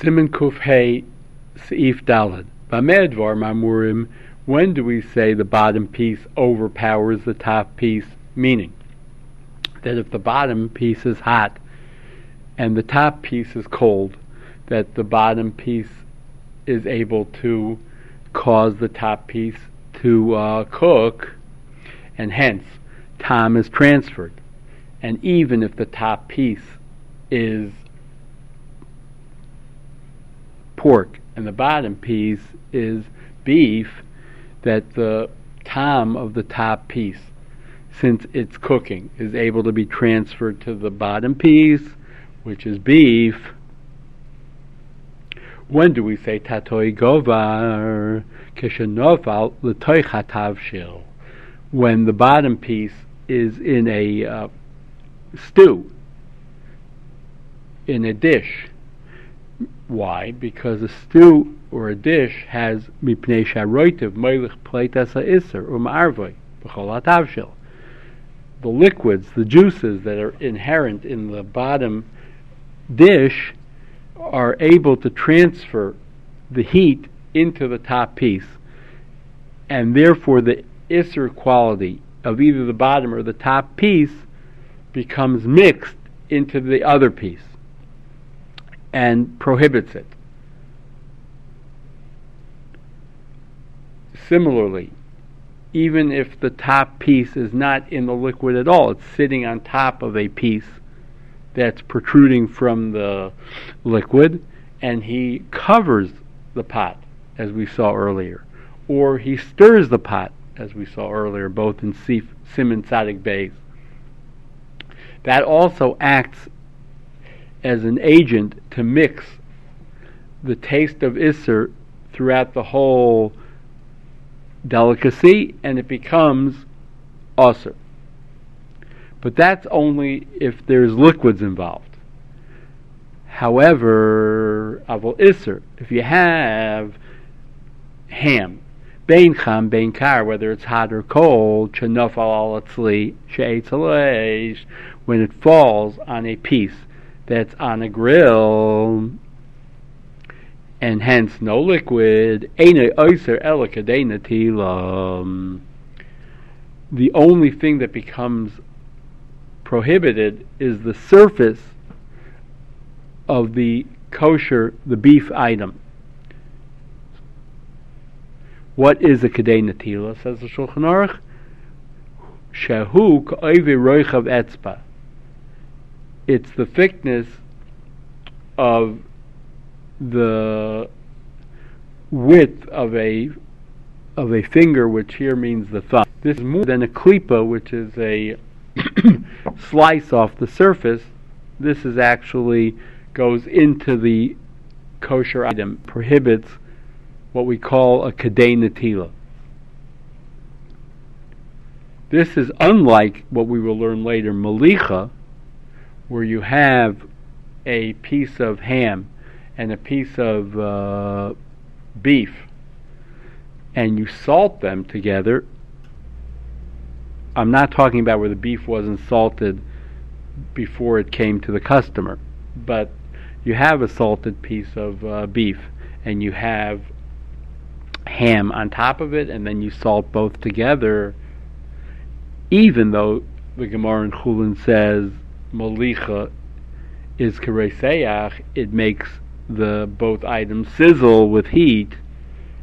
Siman Kuf Hey Seif Dalad. Bamedvar Mamurim, when do we say the bottom piece overpowers the top piece? Meaning that if the bottom piece is hot and the top piece is cold, that the bottom piece is able to cause the top piece to uh, cook, and hence time is transferred. And even if the top piece is pork and the bottom piece is beef, that the time of the top piece, since it's cooking, is able to be transferred to the bottom piece, which is beef. When do we say tatoi govar kishenofal l'toich shil? When the bottom piece is in a uh, stew, in a dish. Why? Because a stew or a dish has mipnei sharoitiv meilich pleitas ha'isser u'ma'arvoi b'chol hatavshil. The liquids, the juices that are inherent in the bottom dish are able to transfer the heat into the top piece, and therefore the isser quality of either the bottom or the top piece becomes mixed into the other piece and prohibits it. Similarly, even if the top piece is not in the liquid at all, it's sitting on top of a piece that's protruding from the liquid, and he covers the pot, as we saw earlier, or he stirs the pot, as we saw earlier, both in Sif, Siman Tzaddik Bays. That also acts as an agent to mix the taste of Isser throughout the whole delicacy, and it becomes Usser. But that's only if there's liquids involved. However, Avol Isser, if you have ham, Bein Cham, Bein Kar, whether it's hot or cold, Chanofal al when it falls on a piece that's on a grill and hence no liquid, the only thing that becomes prohibited is the surface of the kosher, the beef item. What is a kadei natila? Says the Shulchan Aruch. Etzba it's the thickness of the width of a of a finger, which here means the thumb. This is more than a klipa, which is a slice off the surface. This is actually goes into the kosher item, prohibits what we call a kadei natila. This is unlike what we will learn later, malicha, where you have a piece of ham and a piece of uh, beef and you salt them together, I'm not talking about where the beef wasn't salted before it came to the customer, but you have a salted piece of uh, beef and you have ham on top of it, and then you salt both together, even though the Gemara in Chulin says malicha is kareseach, it makes the both items sizzle with heat,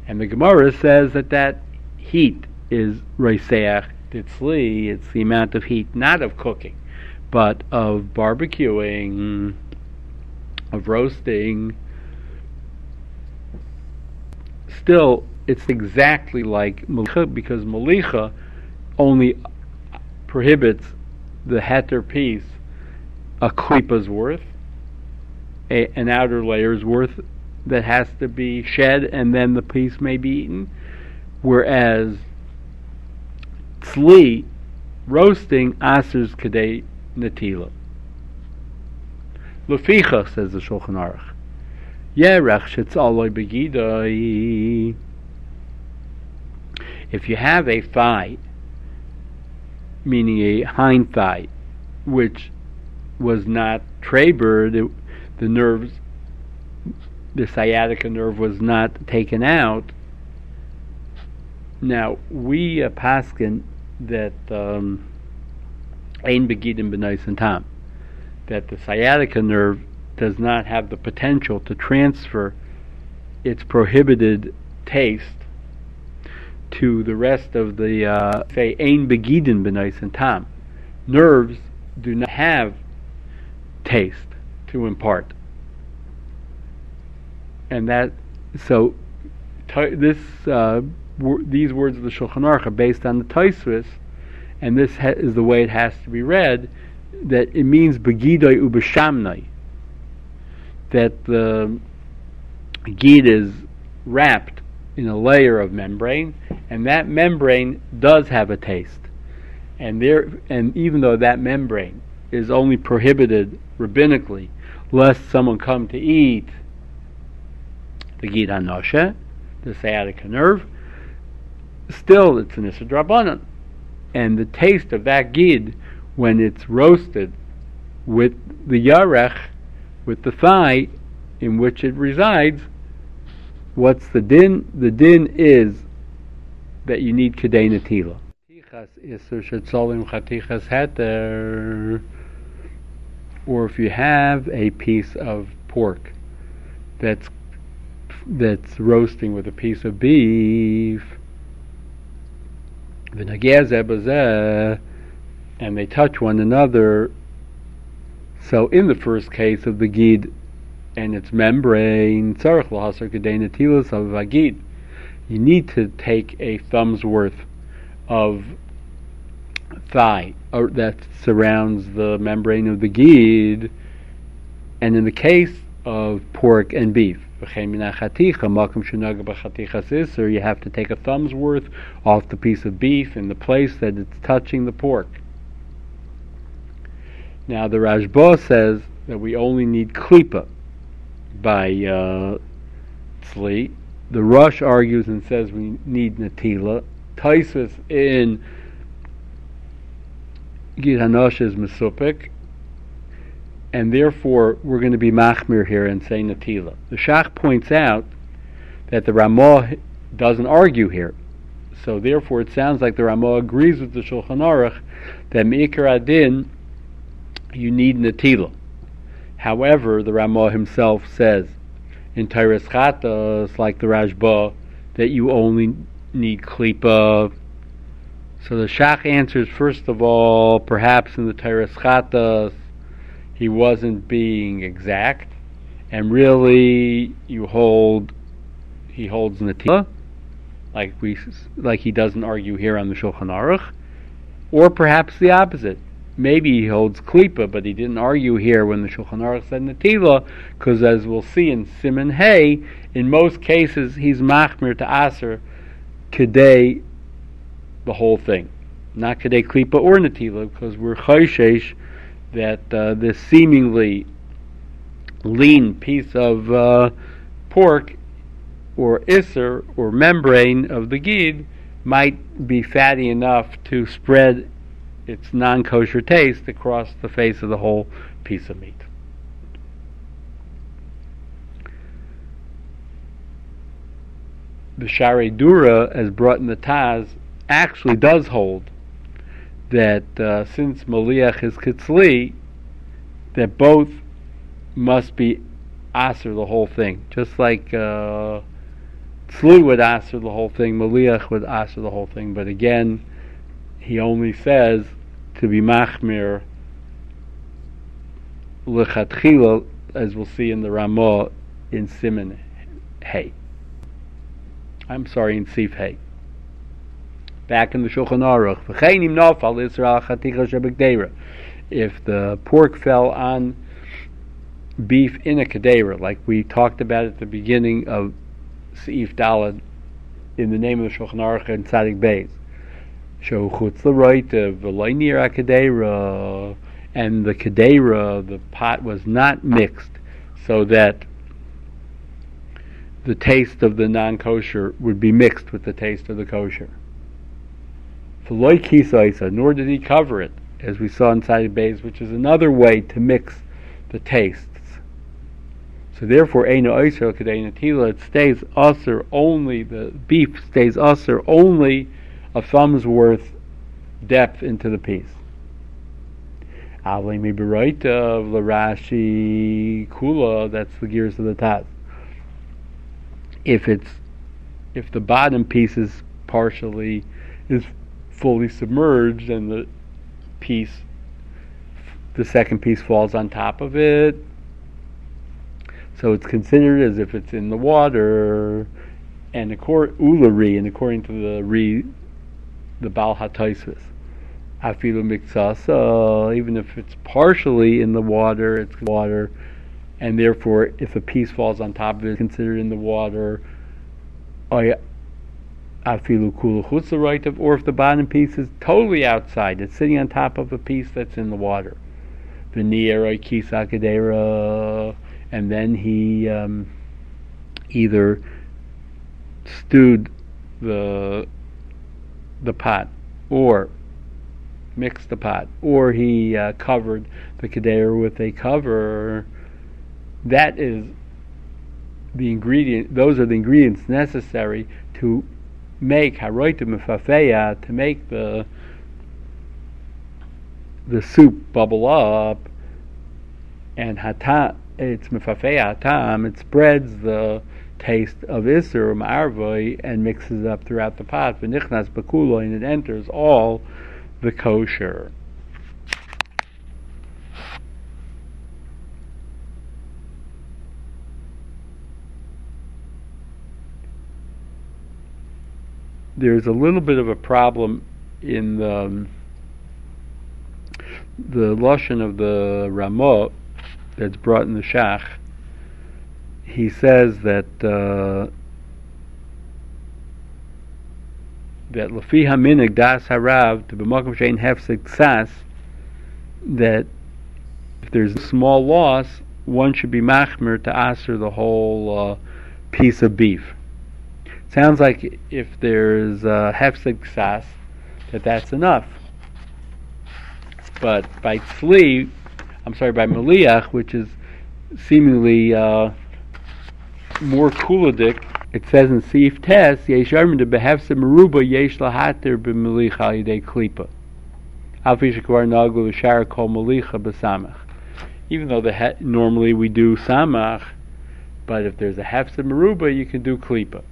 and the Gemara says that that heat is reiseach ditzli, it's the amount of heat not of cooking, but of barbecuing, of roasting. Still, it's exactly like malicha because malicha only prohibits the heter piece a klipa's worth, a, an outer layer's worth that has to be shed and then the piece may be eaten. Whereas tzli, roasting, asers kadei natila. Leficha, says the Shulchan Aruch. Yerech shetzaloi begidai. If you have a thigh, meaning a hind thigh, which was not treibered, it, the nerves the sciatica nerve was not taken out. Now we uh, paskin that um, ein begidim and tam, that the sciatica nerve does not have the potential to transfer its prohibited taste to the rest of the uh, say ein begidin b'nais and tam. Nerves do not have taste to impart, and that so t- this uh, w- these words of the Shulchan Aruch are based on the Taisvis, and this ha- is the way it has to be read. That it means begidoi ubeshamnai. That the gid is wrapped in a layer of membrane, and that membrane does have a taste. And there, and even though that membrane is only prohibited rabbinically, lest someone come to eat the gid hanoshe, the sciatica nerve, still it's an issa And the taste of that gid, when it's roasted with the yarech, with the thigh in which it resides, what's the din? The din is that you need kedei natila. Or if you have a piece of pork that's that's roasting with a piece of beef, and they touch one another. So in the first case of the gid and its membrane, you need to take a thumb's worth of thigh or that surrounds the membrane of the gid, and in the case of pork and beef, you have to take a thumb's worth off the piece of beef in the place that it's touching the pork. Now the Rashba says that we only need klipa by uh, tzli. The Rosh argues and says we need natila. Taisus in Gid Hanosh is Mesupik, and therefore we're going to be machmir here and say natila. The Shach points out that the Ramah doesn't argue here, so therefore it sounds like the Ramah agrees with the Shulchan Aruch that meikar adin you need natila. However, the Ramah himself says in Chatas, like the Rashba, that you only need klipa. So the Shach answers first of all, perhaps in the Toras Chatas he wasn't being exact, and really you hold he holds natila, like we like he doesn't argue here on the Shulchan Aruch, or perhaps the opposite. Maybe he holds klipa, but he didn't argue here when the Shulchan Aruch said natila, because as we'll see in Siman Hay, in most cases he's machmir to aser kedei the whole thing, not kedei klipa or natila, because we're chayshesh that uh, this seemingly lean piece of uh, pork or isser or membrane of the gid might be fatty enough to spread its non-kosher taste across the face of the whole piece of meat. The Sha'arei Dura, as brought in the Taz, actually does hold that uh, since Maliach is Kitzli, that both must be Aser the whole thing. Just like uh, would Aser the whole thing, Maliach would Aser the whole thing. But again, he only says to be Machmir Lechatchila, as we'll see in the Ramah in Siman Hay. I'm sorry, in Sif Hay back in the Shulchan Aruch. If the pork fell on beef in a kadera, like we talked about at the beginning of Seif Dalad, in the name of the Shulchan Aruch and Tzadik Beis, show chutz l'roita v'loinir kadera, and the kadera, the pot was not mixed, so that the taste of the non-kosher would be mixed with the taste of the kosher nor did he cover it, as we saw inside the bays, which is another way to mix the tastes. So therefore, Eino Oiser Kadei Natila, it stays usher only, the beef stays usher only a thumb's worth depth into the piece. Avli Mibiraita of Larashi Kula, that's the gears of the Taz. If it's if the bottom piece is partially is fully submerged and the piece the second piece falls on top of it. So it's considered as if it's in the water. And according and according to the re the Baal HaTaisvis afilu miksasa even if it's partially in the water it's water. And therefore if a piece falls on top of it it's considered in the water oh, afilu kula or if the bottom piece is totally outside, it's sitting on top of a piece that's in the water. V'niyeroi kisakadera, and then he um, either stewed the the pot, or mixed the pot, or he uh, covered the kadera with a cover. That is the ingredient; those are the ingredients necessary to make haroita mefafeya to make the the soup bubble up, and hata it's mefafeya tam it spreads the taste of isur ma'arvoi and mixes it up throughout the pot. V'nichnas bakulo and it enters all the kosher. There's a little bit of a problem in the, um, the lashon of the Ramah that's brought in the Shach. He says that uh, that lefi haminig das harav to b'makom shein hefsek sas that if there's a small loss, one should be machmer to answer the whole uh, piece of beef. Sounds like if there's a hefsek sas, that that's enough. But by tzli, I'm sorry, by maliach, which is seemingly uh, more kuladik, it says in Sif Tes, Yesh Armin de Behefse Meruba Yesh Lahater B'Melicha Yidei Klipa. Alfi Shekvar Naglu Shara Kol Melicha B'Samach. Even though the he- normally we do Samach, but if there's a Hefse Meruba, you can do Klipa.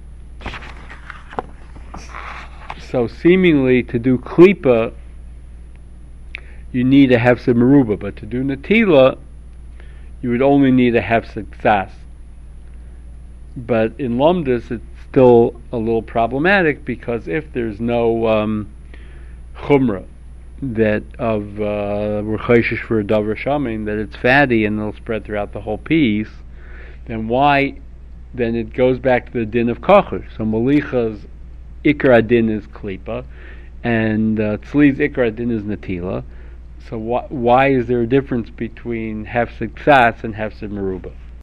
So seemingly to do klipa, you need a hefsed meruba, but to do natila, you would only need a hefsed sas. But in lumdus, it's still a little problematic because if there's no um, chumrah that of uh, for a davar shamin, that it's fatty and it'll spread throughout the whole piece, then why? Then it goes back to the din of kocher. So malichas Ikar Adin is Klipa, and uh, Tzli's Ikar Adin is Natila. So wh- why is there a difference between Hefsed Ksas and Hefsed Meruba?